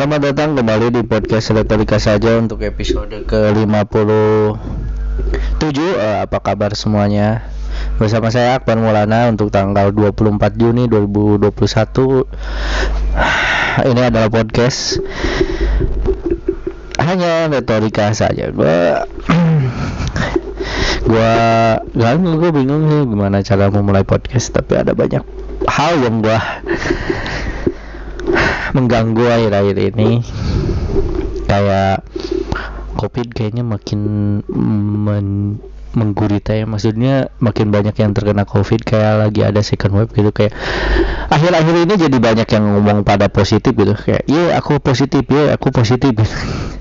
Selamat datang kembali di podcast Retorika saja untuk episode ke-57 uh, Apa kabar semuanya? Bersama saya Akbar Maulana untuk tanggal 24 Juni 2021 Ini adalah podcast Hanya retorika saja. Gue Gue gue bingung sih gimana cara memulai podcast Tapi ada banyak hal yang gue mengganggu akhir-akhir ini. Kayak covid kayaknya makin men menggurita ya. Maksudnya makin banyak yang terkena covid kayak lagi ada second wave gitu kayak akhir-akhir ini jadi banyak yang ngomong pada positif gitu. Kayak iya aku positif ya aku positif. Gitu.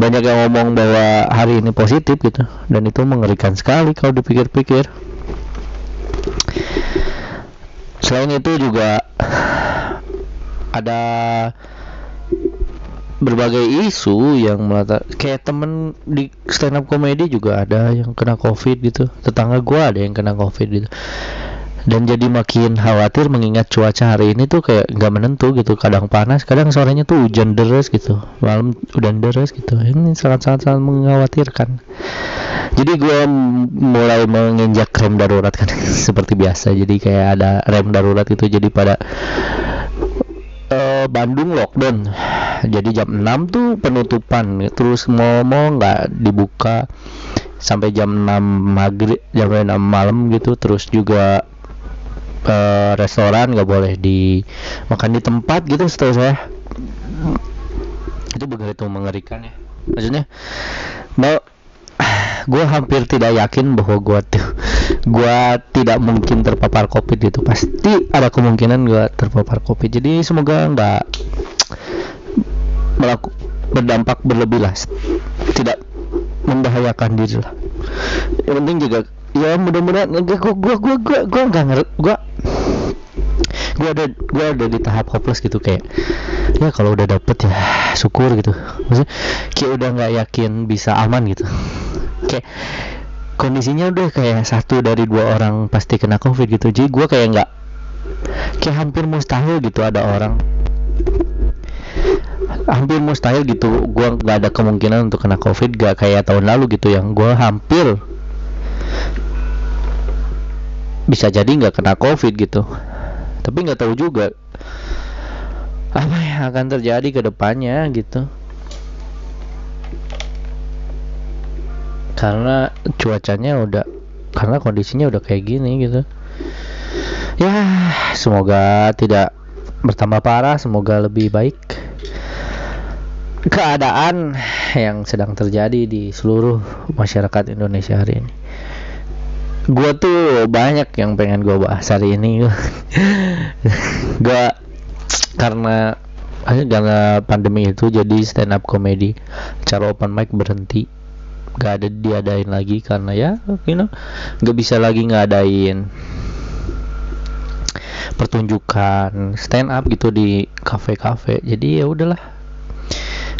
banyak yang ngomong bahwa hari ini positif gitu. Dan itu mengerikan sekali kalau dipikir-pikir. Selain itu juga ada berbagai isu yang melata kayak temen di stand up comedy juga ada yang kena covid gitu. Tetangga gua ada yang kena covid gitu. Dan jadi makin khawatir mengingat cuaca hari ini tuh kayak nggak menentu gitu. Kadang panas kadang sorenya tuh hujan deras gitu. Malam hujan deras gitu. Ini sangat-sangat sangat mengkhawatirkan. Jadi gue mulai menginjak rem darurat kan. Seperti biasa. Jadi kayak ada rem darurat itu jadi pada Bandung lockdown. Jadi jam 6 tuh penutupan. Terus mau mau nggak dibuka. Sampai jam 6 maghrib jam 6 malam gitu. Terus juga uh, restoran nggak boleh di makan di tempat gitu setahu saya. Itu begitu mengerikan ya. Maksudnya mau gue hampir tidak yakin bahwa gue tuh gue tidak mungkin terpapar covid itu. Pasti ada kemungkinan gue terpapar covid. Jadi semoga nggak melaku berdampak berlebih lah. Tidak membahayakan diri lah. Yang penting juga ya mudah-mudahan gue gue gue gue gue gue nggak ngerti gue gue ada gue ada di tahap hopeless gitu. Kayak ya kalau udah dapet ya syukur gitu. Maksudnya kayak udah nggak yakin bisa aman gitu. Kayak kondisinya udah kayak satu dari dua orang pasti kena covid gitu. Jadi gue kayak nggak kayak hampir mustahil gitu ada orang. Hampir mustahil gitu. Gue nggak ada kemungkinan untuk kena covid gak kayak tahun lalu gitu yang gue hampir bisa jadi nggak kena covid gitu. Tapi nggak tahu juga apa yang akan terjadi ke depannya gitu karena cuacanya udah karena kondisinya udah kayak gini gitu. Ya semoga tidak bertambah parah semoga lebih baik. Keadaan yang sedang terjadi di seluruh masyarakat Indonesia hari ini. Gue tuh banyak yang pengen gue bahas hari ini. Gue karena karena pandemi itu jadi stand up comedy cara open mic berhenti gak ada diadain lagi karena ya you know gak bisa lagi ngadain pertunjukan stand up gitu di kafe-kafe. Jadi ya udahlah.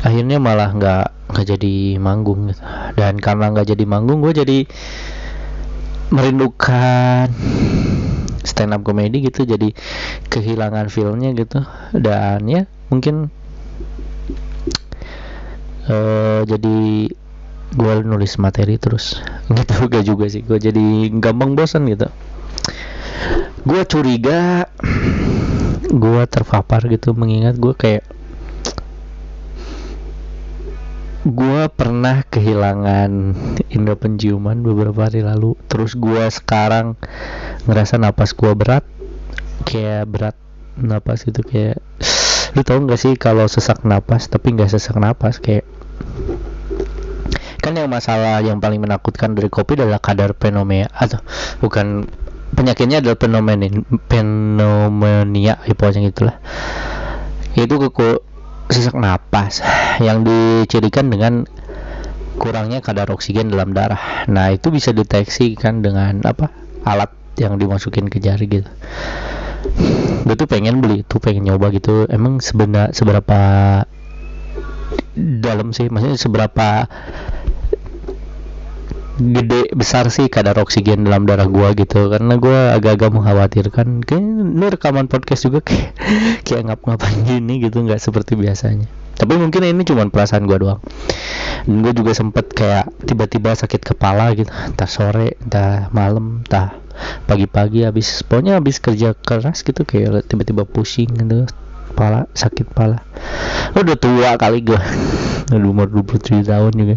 Akhirnya malah nggak nggak jadi manggung. Dan karena nggak jadi manggung gue jadi merindukan stand up comedy gitu jadi kehilangan feelnya gitu. Dan ya mungkin uh, jadi gue nulis materi terus. Gitu gak juga sih gue jadi gampang bosan gitu. Gue curiga gue terpapar gitu mengingat gue kayak gue pernah kehilangan indera penciuman beberapa hari lalu. Terus gue sekarang ngerasa napas gue berat kayak berat napas itu kayak lu tau gak sih kalau sesak napas tapi nggak sesak napas kayak kan yang masalah yang paling menakutkan dari kopi adalah kadar pneumonia atau bukan penyakitnya adalah pneumonia pneumonia ya pokoknya gitulah. Itu keku sesak napas yang dicirikan dengan kurangnya kadar oksigen dalam darah. Nah itu bisa deteksi kan dengan apa alat yang dimasukin ke jari gitu. Gue tuh pengen beli itu pengen nyoba gitu. Emang sebenar seberapa dalam sih? Maksudnya seberapa gede besar sih kadar oksigen dalam darah gua gitu. Karena gua agak-agak mengkhawatirkan. Ini rekaman podcast juga kayak kayak ngap-ngapain gini gitu nggak seperti biasanya. Tapi mungkin ini cuma perasaan gue doang. Dan gue juga sempet kayak tiba-tiba sakit kepala gitu. Entah sore entah malam entah pagi-pagi habis pokoknya habis kerja keras gitu kayak tiba-tiba pusing gitu. Kepala sakit kepala. Udah tua kali gue udah umur 27 tahun juga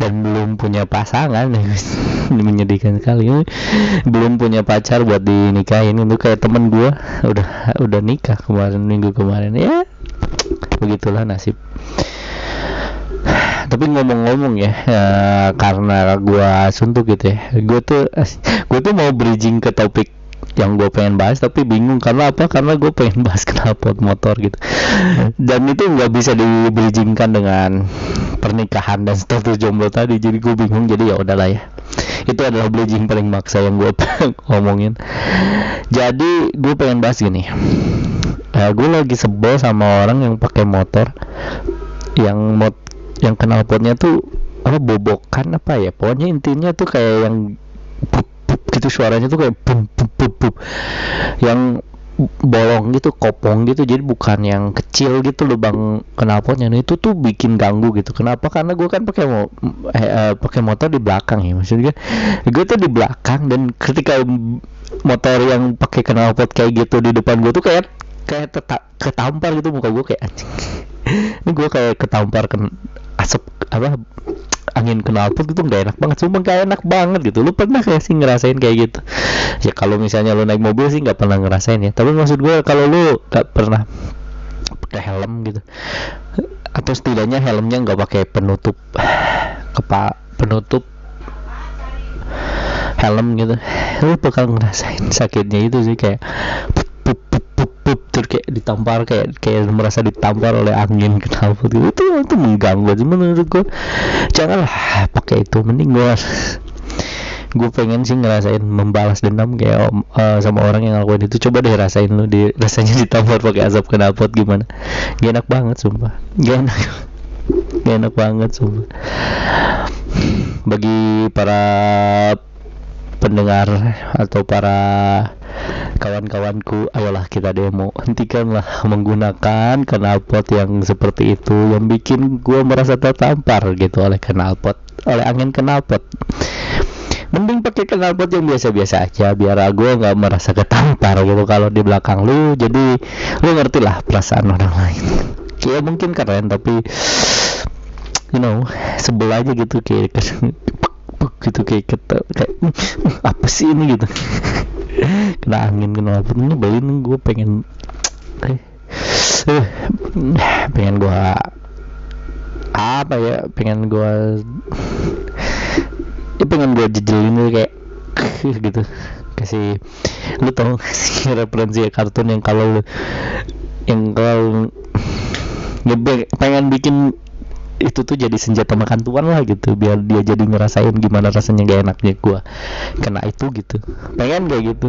dan belum punya pasangan ini menyedihkan sekali. Belum punya pacar buat dinikahin. Itu kayak temen gue udah udah nikah kemarin minggu kemarin. Ya begitulah nasib. Tapi ngomong-ngomong ya, ya karena gua suntuk gitu ya gue tuh gue tuh mau bridging ke topik yang gue pengen bahas tapi bingung karena apa? Karena gue pengen bahas knalpot motor gitu. Dan itu nggak bisa di bridgingkan dengan pernikahan dan status jomblo tadi jadi gue bingung jadi ya udahlah ya. Itu adalah bridging paling maksa yang gue ngomongin jadi gue pengen bahas gini. Uh, gue lagi sebel sama orang yang pakai motor yang mot yang knalpotnya tuh apa bobokan apa ya? Pokoknya intinya tuh kayak yang gitu suaranya tuh kayak bum bum bum bum yang bolong gitu kopong gitu. Jadi bukan yang kecil gitu lubang knalpotnya. Nah, itu tuh bikin ganggu gitu. Kenapa? Karena gue kan pakai mo eh, eh, pakai motor di belakang ya maksudnya gue tuh di belakang dan ketika motor yang pakai knalpot kayak gitu di depan gue tuh kayak kayak ketampar gitu muka gue kayak ini gue kayak ketampar ke asap apa angin knalpot gitu nggak enak banget. Cuma gak enak banget gitu. Lu pernah gak sih ngerasain kayak gitu? Ya kalau misalnya lu naik mobil sih nggak pernah ngerasain ya. Tapi maksud gue kalau lu nggak pernah pakai helm gitu atau setidaknya helmnya nggak pakai penutup kepala penutup helm gitu lu bakal ngerasain sakitnya itu sih kayak terus kayak ditampar kayak kayak merasa ditampar oleh angin kenapa gitu. Itu itu mengganggu sih menurut gue janganlah pakai itu mending gue gue pengen sih ngerasain membalas dendam kayak uh, sama orang yang ngelakuin itu. Coba deh rasain lu di rasanya ditampar pakai asap knalpot gimana. Gak enak banget sumpah. Gak enak. Gak enak banget sumpah. Bagi para pendengar atau para kawan-kawanku ayolah kita demo. Hentikanlah menggunakan knalpot yang seperti itu yang bikin gue merasa tertampar gitu oleh knalpot oleh angin knalpot mending pakai knalpot yang biasa-biasa aja biar gue nggak merasa ketampar gitu kalau di belakang lu. Jadi lu ngerti lah perasaan orang lain. Ya mungkin keren tapi you know sebel aja gitu kayak gitu kayak kayak apa sih ini? gitu kena angin kena apa ini belin gue pengen eh, eh pengen gue apa ya pengen gue ya pengen gue jejelin gitu kayak gitu. Kasih lu tau sih referensi kartun yang kalau yang kalau pengen bikin itu tuh jadi senjata makan tuan lah gitu biar dia jadi ngerasain gimana rasanya gak enaknya gua kena itu gitu. Pengen kayak gitu.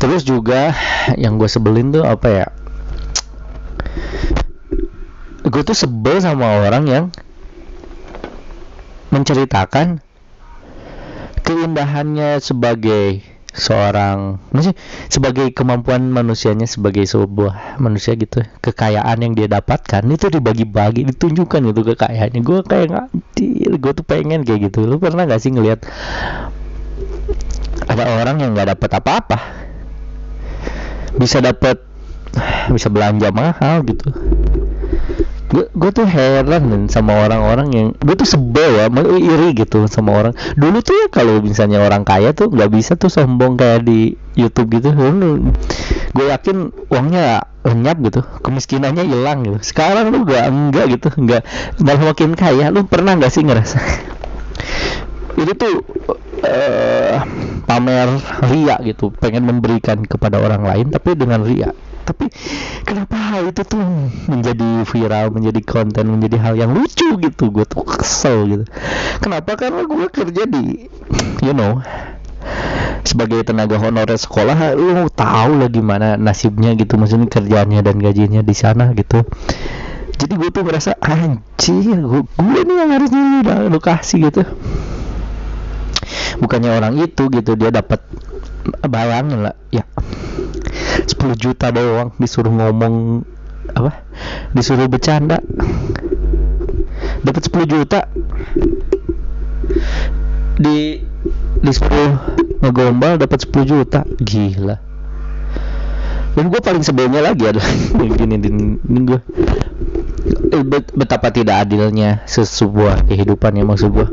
Terus juga yang gue sebelin tuh apa ya? Gue tuh sebel sama orang yang menceritakan keindahannya sebagai seorang masih sebagai kemampuan manusianya sebagai sebuah manusia gitu kekayaan yang dia dapatkan itu dibagi-bagi ditunjukkan gitu kekayaannya. Gue kayak ngantil gue tuh pengen kayak gitu. Lu pernah gak sih ngelihat ada orang yang nggak dapat apa-apa? Bisa dapat bisa belanja mahal gitu gue tuh heran sama orang-orang yang gue tuh sebel ya iri gitu sama orang. Dulu tuh ya kalau misalnya orang kaya tuh nggak bisa tuh sombong kayak di YouTube gitu. Gue yakin uangnya lenyap gitu kemiskinannya hilang gitu. Sekarang lu gak enggak gitu enggak malah makin kaya. Lu pernah nggak sih ngerasa? Itu tuh uh, pamer ria gitu pengen memberikan kepada orang lain tapi dengan ria tapi kenapa hal itu tuh menjadi viral menjadi konten menjadi hal yang lucu gitu? Gue tuh kesel gitu. Kenapa? Karena gue kerja di you know sebagai tenaga honorer sekolah lu tahu lah gimana nasibnya gitu maksudnya kerjanya dan gajinya di sana gitu. Jadi gue tuh merasa anjir gue, gue nih yang harusnya kasih gitu. Bukannya orang itu gitu dia dapat bayangin lah ya 10 juta doang disuruh ngomong apa? Disuruh bercanda. Dapat 10 juta. Di disuruh ngegombal dapat 10 juta. Gila. Dan gue paling sebelnya lagi ada. Gini ini gue eh, betapa tidak adilnya sebuah kehidupan ya maksud gue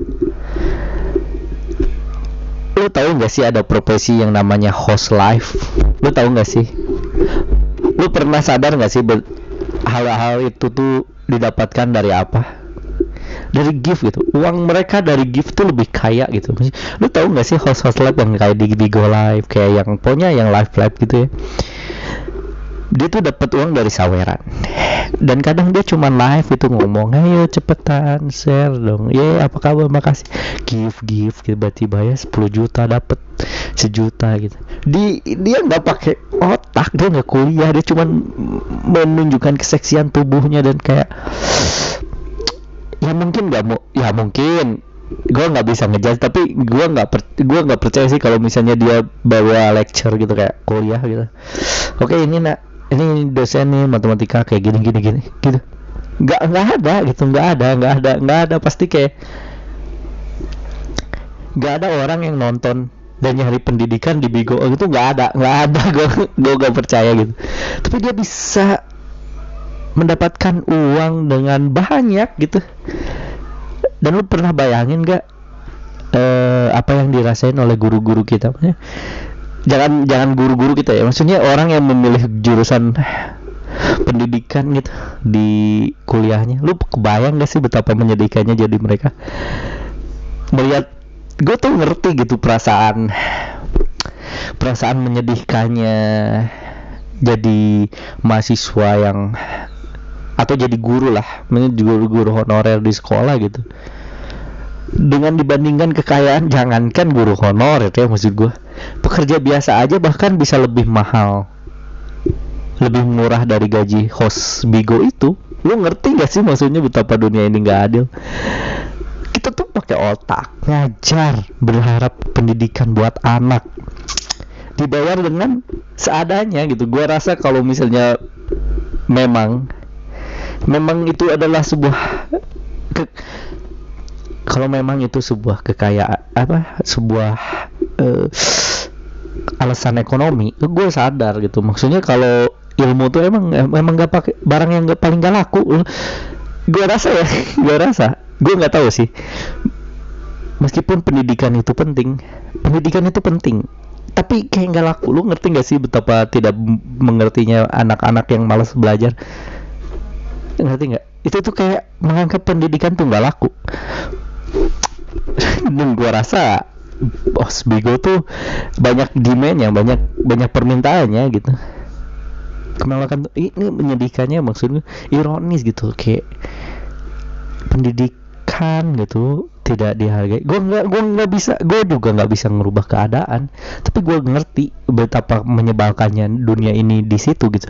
tahu nggak sih ada profesi yang namanya host life? Lu tahu nggak sih? Lu pernah sadar nggak sih hal-hal itu tuh didapatkan dari apa? Dari gift gitu. Uang mereka dari gift tuh lebih kaya gitu. Lu tahu nggak sih host host live yang kayak di, di go live kayak yang pokoknya yang live live gitu ya dia tuh dapat uang dari saweran. Dan kadang dia cuma live itu ngomong ayo cepetan share dong. Ya yeah, apa kabar? Makasih. Give give tiba-tiba ya 10 juta dapat sejuta gitu. Di dia nggak pakai otak dia nggak kuliah dia cuma menunjukkan keseksian tubuhnya dan kayak ya mungkin nggak mau ya mungkin. Gue nggak bisa ngejudge tapi gue nggak per, gue nggak percaya sih kalau misalnya dia bawa lecture gitu kayak kuliah gitu. Oke ini nak ini dosen nih matematika kayak gini gini gini gitu. Nggak nggak ada gitu. Nggak ada nggak ada nggak ada. Pasti kayak nggak ada orang yang nonton dan nyari pendidikan di Bigo. Gitu nggak ada nggak ada. Gue gue gak percaya gitu. Tapi dia bisa mendapatkan uang dengan banyak gitu. Dan lu pernah bayangin gak eh, apa yang dirasain oleh guru-guru kita jangan jangan guru-guru kita ya. Maksudnya orang yang memilih jurusan pendidikan gitu di kuliahnya. Lu kebayang gak sih betapa menyedihkannya jadi mereka? Melihat gue tuh ngerti gitu perasaan perasaan menyedihkannya jadi mahasiswa yang atau jadi guru lah. Guru-guru honorer di sekolah gitu dengan dibandingkan kekayaan jangankan guru honorer ya maksud gue pekerja biasa aja bahkan bisa lebih mahal lebih murah dari gaji host Bigo itu. Lu ngerti gak sih maksudnya betapa dunia ini nggak adil? Kita tuh pakai otak ngajar berharap pendidikan buat anak dibayar dengan seadanya gitu. Gue rasa kalau misalnya memang memang itu adalah sebuah kalau memang itu sebuah kekayaan apa sebuah uh, alasan ekonomi gue sadar gitu. Maksudnya kalau ilmu tuh emang emang gak pakai barang yang gak paling gak laku. Gue rasa ya gue rasa. Gue nggak tahu sih. Meskipun pendidikan itu penting pendidikan itu penting. Tapi kayak nggak laku. Lu ngerti gak sih betapa tidak mengertinya anak-anak yang malas belajar? Ngerti nggak itu tuh kayak menganggap pendidikan tuh nggak laku dan gue rasa bos Bigo tuh banyak demand yang banyak banyak permintaannya gitu. Kan ini menyedihkannya maksudnya ironis gitu kayak pendidikan gitu tidak dihargai. Gue nggak gue nggak bisa gue juga nggak bisa ngerubah keadaan tapi gue ngerti betapa menyebalkannya dunia ini di situ gitu.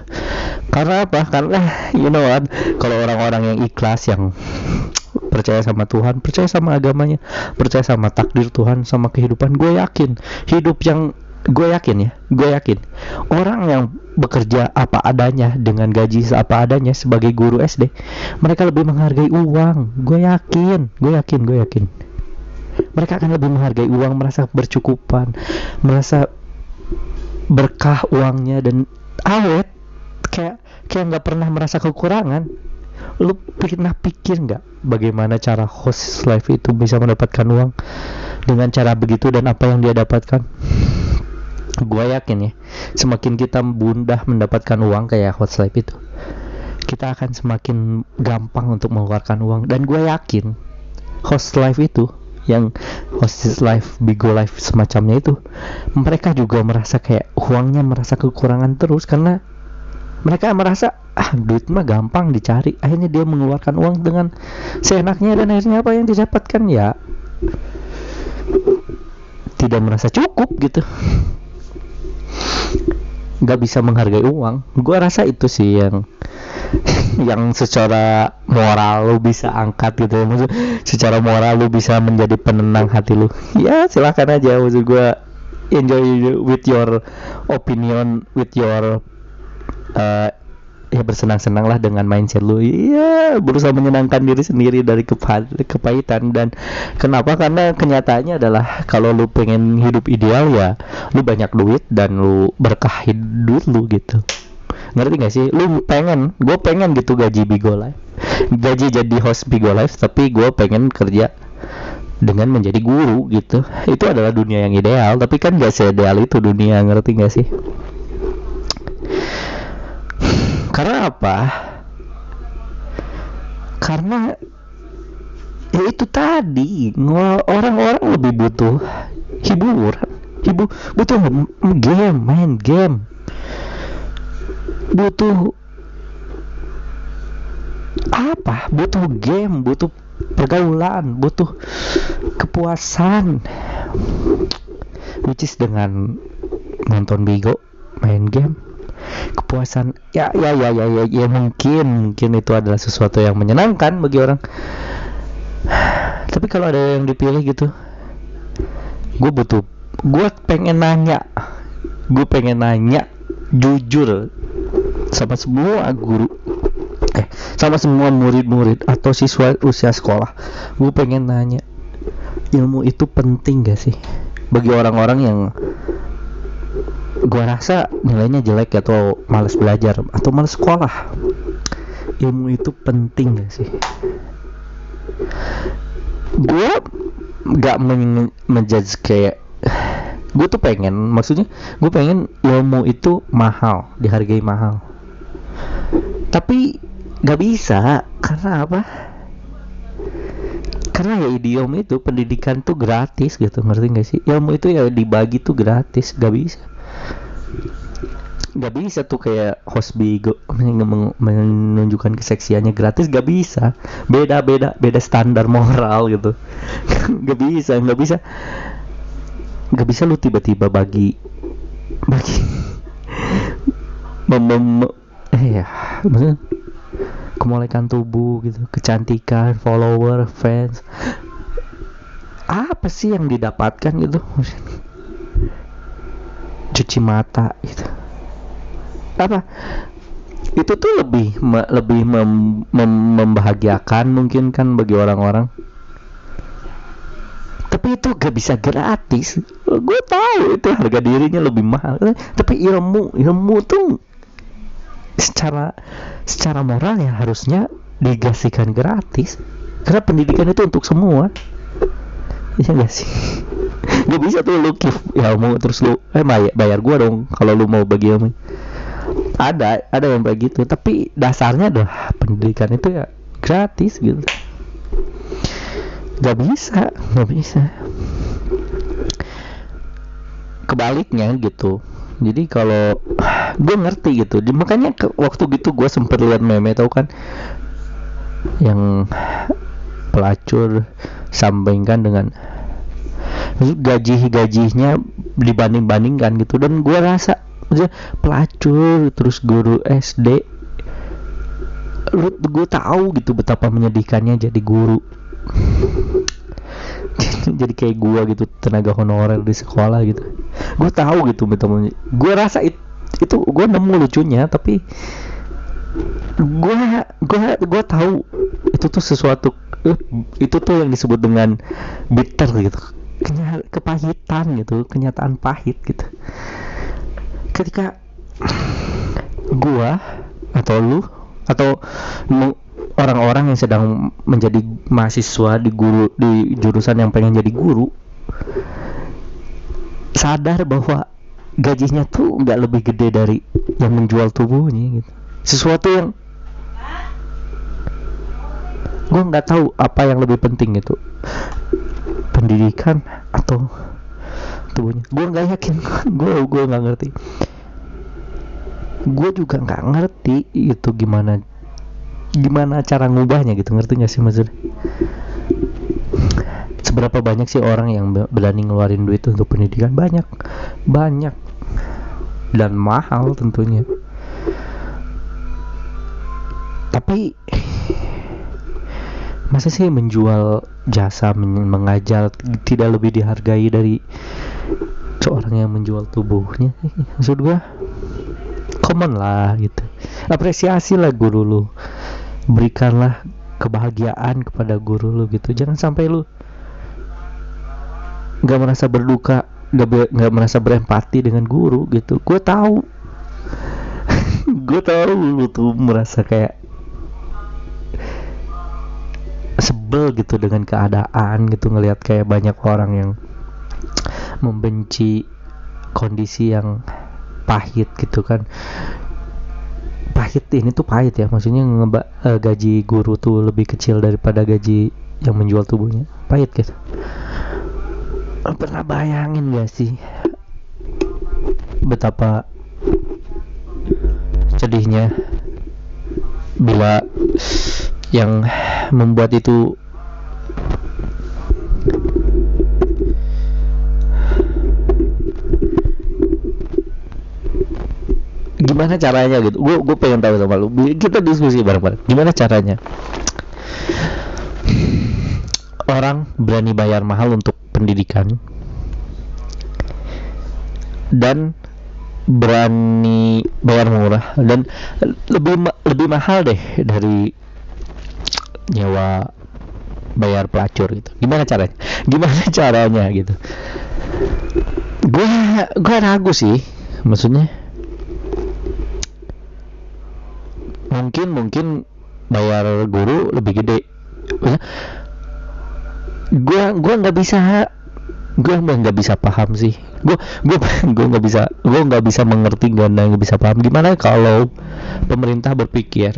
Karena apa? Karena you know what kalau orang-orang yang ikhlas yang percaya sama Tuhan percaya sama agamanya percaya sama takdir Tuhan sama kehidupan. Gue yakin hidup yang gue yakin ya gue yakin orang yang bekerja apa adanya dengan gaji apa adanya sebagai guru SD mereka lebih menghargai uang. Gue yakin gue yakin gue yakin. Mereka akan lebih menghargai uang merasa bercukupan merasa berkah uangnya dan awet kayak kayak nggak pernah merasa kekurangan lu pernah pikir nggak bagaimana cara host live itu bisa mendapatkan uang? Dengan cara begitu dan apa yang dia dapatkan? Gue yakin ya semakin kita bundah mendapatkan uang kayak host live itu kita akan semakin gampang untuk mengeluarkan uang. Dan gue yakin host live itu yang host live bigo live semacamnya itu mereka juga merasa kayak uangnya merasa kekurangan terus karena mereka merasa ah duit mah gampang dicari. Akhirnya dia mengeluarkan uang dengan seenaknya dan akhirnya apa yang didapatkan? Ya tidak merasa cukup gitu. Nggak bisa menghargai uang. Gue rasa itu sih yang yang secara moral lu bisa angkat gitu maksud secara moral lu bisa menjadi penenang hati lu. Ya silahkan aja. Maksud gue enjoy with your opinion with your uh, ya bersenang-senang lah dengan mindset lu. Iya berusaha menyenangkan diri sendiri dari kepa kepahitan. Dan kenapa? Karena kenyataannya adalah kalau lu pengen hidup ideal ya lu banyak duit dan lu berkah duit lu gitu. Ngerti gak sih? Lu pengen gue pengen gitu gaji Bigo Live gaji jadi host Bigo Live tapi gue pengen kerja dengan menjadi guru gitu. Itu adalah dunia yang ideal tapi kan gak seideal itu dunia ngerti gak sih karena apa? Karena ya itu tadi orang-orang lebih butuh hiburan hibu butuh game main game. Butuh apa? Butuh game butuh pergaulan butuh kepuasan. Which is dengan nonton bigo main game kepuasan. Ya ya ya ya ya, ya mungkin mungkin itu adalah sesuatu yang menyenangkan bagi orang. Tapi kalau ada yang dipilih gitu gue butuh gue pengen nanya. Gue pengen nanya jujur sama semua guru eh sama semua murid-murid atau siswa usia sekolah. Gue pengen nanya ilmu itu penting gak sih bagi orang-orang yang gua rasa nilainya jelek atau males belajar atau males sekolah. Ilmu itu penting gak sih? Gua gak men menjudge kayak gue tuh pengen maksudnya gue pengen ilmu itu mahal dihargai mahal. Tapi gak bisa karena apa? Karena ya idiom itu pendidikan tuh gratis gitu ngerti gak sih? Ilmu itu ya dibagi tuh gratis gak bisa nggak bisa tuh kayak host bigo menunjukkan keseksiannya gratis gak bisa. Beda beda beda standar moral gitu. Gak bisa nggak bisa. Nggak bisa lu tiba-tiba bagi bagi mem, mem eh ya maksudnya kemolekan tubuh gitu kecantikan follower fans. Apa sih yang didapatkan gitu cuci mata gitu. Apa? Itu tuh lebih me, lebih mem, mem, membahagiakan mungkin kan bagi orang-orang. Tapi itu gak bisa gratis. Gue tahu itu harga dirinya lebih mahal. Tapi ilmu ilmu tuh secara secara moral ya harusnya digasihkan gratis. Karena pendidikan itu untuk semua. Iya gak sih gak bisa tuh lu give ilmu terus lu eh bayar, bayar gua dong kalau lu mau bagi ilmu. Ada ada yang begitu tapi dasarnya dah pendidikan itu ya gratis gitu. Gak bisa gak bisa. Kebaliknya gitu jadi kalau gue ngerti gitu makanya ke, waktu gitu gue sempet lihat meme tau kan? Yang pelacur sambingkan dengan gaji-gajinya dibanding-bandingkan gitu. Dan gue rasa pelacur terus guru SD lu gue tahu gitu betapa menyedihkannya jadi guru. Jadi kayak gue gitu tenaga honorer di sekolah gitu. Gue tahu gitu betapa gue rasa it, itu gue nemu lucunya tapi gue gue gue tahu itu tuh sesuatu uh, itu tuh yang disebut dengan bitter gitu Kenya, kepahitan gitu kenyataan pahit gitu. Ketika gua atau lu atau orang-orang yang sedang menjadi mahasiswa di guru di jurusan yang pengen jadi guru sadar bahwa gajinya tuh nggak lebih gede dari yang menjual tubuhnya gitu. Sesuatu yang gue nggak tahu apa yang lebih penting itu pendidikan atau tubuhnya. Gue nggak yakin. Gue gue nggak ngerti. Gue juga nggak ngerti itu gimana gimana cara ngubahnya gitu. Ngerti nggak sih maksudnya seberapa banyak sih orang yang berani ngeluarin duit untuk pendidikan? Banyak. Banyak. Dan mahal tentunya. Tapi masa sih menjual jasa mengajar tidak lebih dihargai dari seorang yang menjual tubuhnya? Maksud gua common lah gitu. Apresiasi lah guru lu. Berikanlah kebahagiaan kepada guru lu gitu. Jangan sampai lu nggak merasa berduka nggak nggak merasa berempati dengan guru gitu. Gue tahu. Gue tahu lu tuh merasa kayak sebel gitu dengan keadaan gitu ngelihat kayak banyak orang yang membenci kondisi yang pahit gitu kan. Pahit ini tuh pahit ya maksudnya ngeba, uh, gaji guru tuh lebih kecil daripada gaji yang menjual tubuhnya. Pahit gitu. Pernah bayangin gak sih betapa sedihnya bila yang membuat itu gimana caranya gitu? Gue gue pengen tahu sama lu. Kita diskusi bareng-bareng. Gimana caranya? Orang berani bayar mahal untuk pendidikan dan berani bayar murah dan lebih lebih mahal deh dari nyewa bayar pelacur gitu. Gimana caranya? Gimana caranya gitu? Gue gue ragu sih. Maksudnya mungkin mungkin bayar guru lebih gede. Gue gue nggak bisa gue nggak bisa paham sih. Gue gue gue nggak bisa gue nggak bisa mengerti nggak bisa paham gimana kalau pemerintah berpikir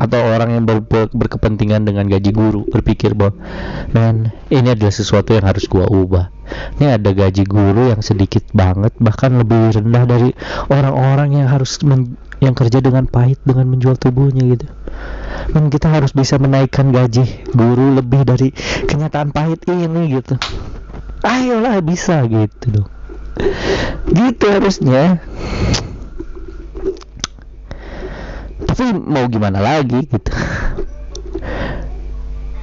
atau orang yang ber, ber, berkepentingan dengan gaji guru berpikir bahwa man ini adalah sesuatu yang harus gua ubah. Ini ada gaji guru yang sedikit banget bahkan lebih rendah dari orang-orang yang harus men, yang kerja dengan pahit dengan menjual tubuhnya gitu. Man kita harus bisa menaikkan gaji guru lebih dari kenyataan pahit ini gitu. Ayolah bisa gitu dong. Gitu harusnya tapi mau gimana lagi gitu.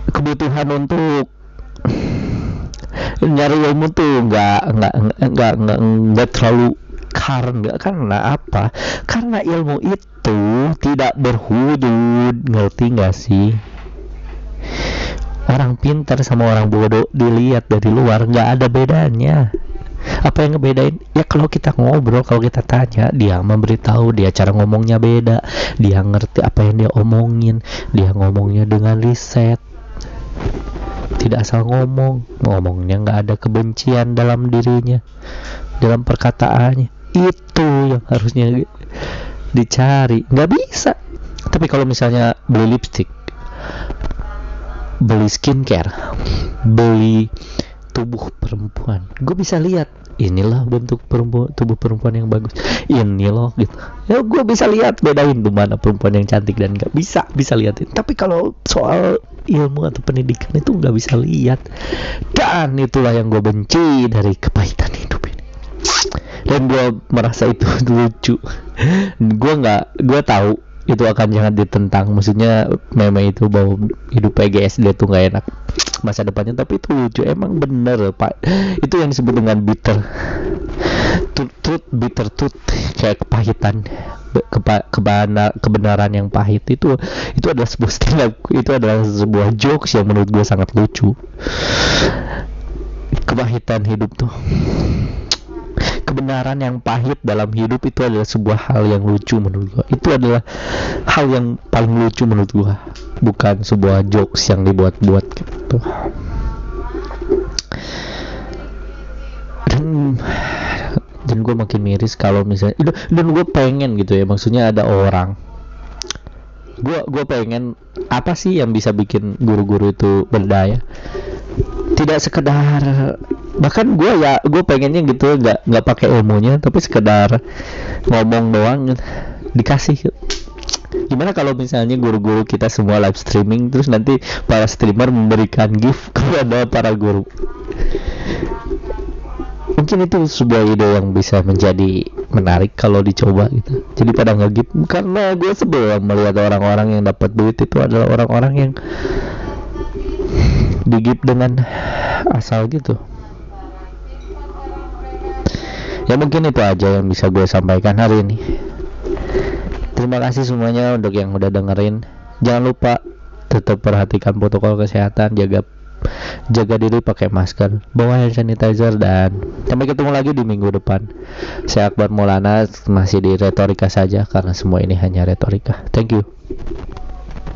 Kebutuhan untuk nyari ilmu tuh nggak nggak nggak nggak nggak terlalu karena karena apa? Karena ilmu itu tidak berhudud ngerti nggak sih? Orang pintar sama orang bodoh dilihat dari luar nggak ada bedanya apa yang ngebedain? Ya kalau kita ngobrol kalau kita tanya dia memberitahu dia cara ngomongnya beda dia ngerti apa yang dia omongin dia ngomongnya dengan riset. Tidak asal ngomong ngomongnya nggak ada kebencian dalam dirinya dalam perkataannya. Itu yang harusnya dicari. Nggak bisa. Tapi kalau misalnya beli lipstick beli skincare beli tubuh perempuan. Gue bisa lihat inilah bentuk perempuan tubuh perempuan yang bagus. Ini loh gitu. Ya gue bisa lihat bedain tuh mana perempuan yang cantik dan nggak bisa bisa liatin. Tapi kalau soal ilmu atau pendidikan itu nggak bisa lihat. Dan itulah yang gue benci dari kepahitan hidup ini. Dan gue merasa itu lucu. Gue nggak gue tahu itu akan jangan ditentang. Maksudnya meme itu bahwa hidup PGSD tuh nggak enak masa depannya. Tapi itu lucu emang bener pak. Itu yang disebut dengan bitter. Tut bitter tut. Kayak kepahitan. Kepa, kebenar, kebenaran yang pahit. Itu itu adalah sebuah stand itu adalah sebuah jokes yang menurut gue sangat lucu. Kepahitan hidup tuh kebenaran yang pahit dalam hidup itu adalah sebuah hal yang lucu menurut gua. Itu adalah hal yang paling lucu menurut gua. Bukan sebuah jokes yang dibuat-buat gitu. Dan dan gue makin miris kalau misalnya dan gue pengen gitu ya. Maksudnya ada orang gue gue pengen apa sih yang bisa bikin guru-guru itu berdaya? Tidak sekedar bahkan gue ya gue pengennya gitu nggak nggak pakai ilmunya tapi sekedar ngomong doang dikasih. Gimana kalau misalnya guru-guru kita semua live streaming terus nanti para streamer memberikan gift kepada para guru mungkin itu sebuah ide yang bisa menjadi menarik kalau dicoba gitu. Jadi pada nge-gift karena gue sebel melihat orang-orang yang dapat duit itu adalah orang-orang yang digip dengan asal gitu. Ya mungkin itu aja yang bisa gue sampaikan hari ini. Terima kasih semuanya untuk yang udah dengerin. Jangan lupa tetap perhatikan protokol kesehatan jaga jaga diri pakai masker. Bawa hand sanitizer dan sampai ketemu lagi di minggu depan. Saya Akbar Maulana masih di retorika saja karena semua ini hanya retorika. Thank you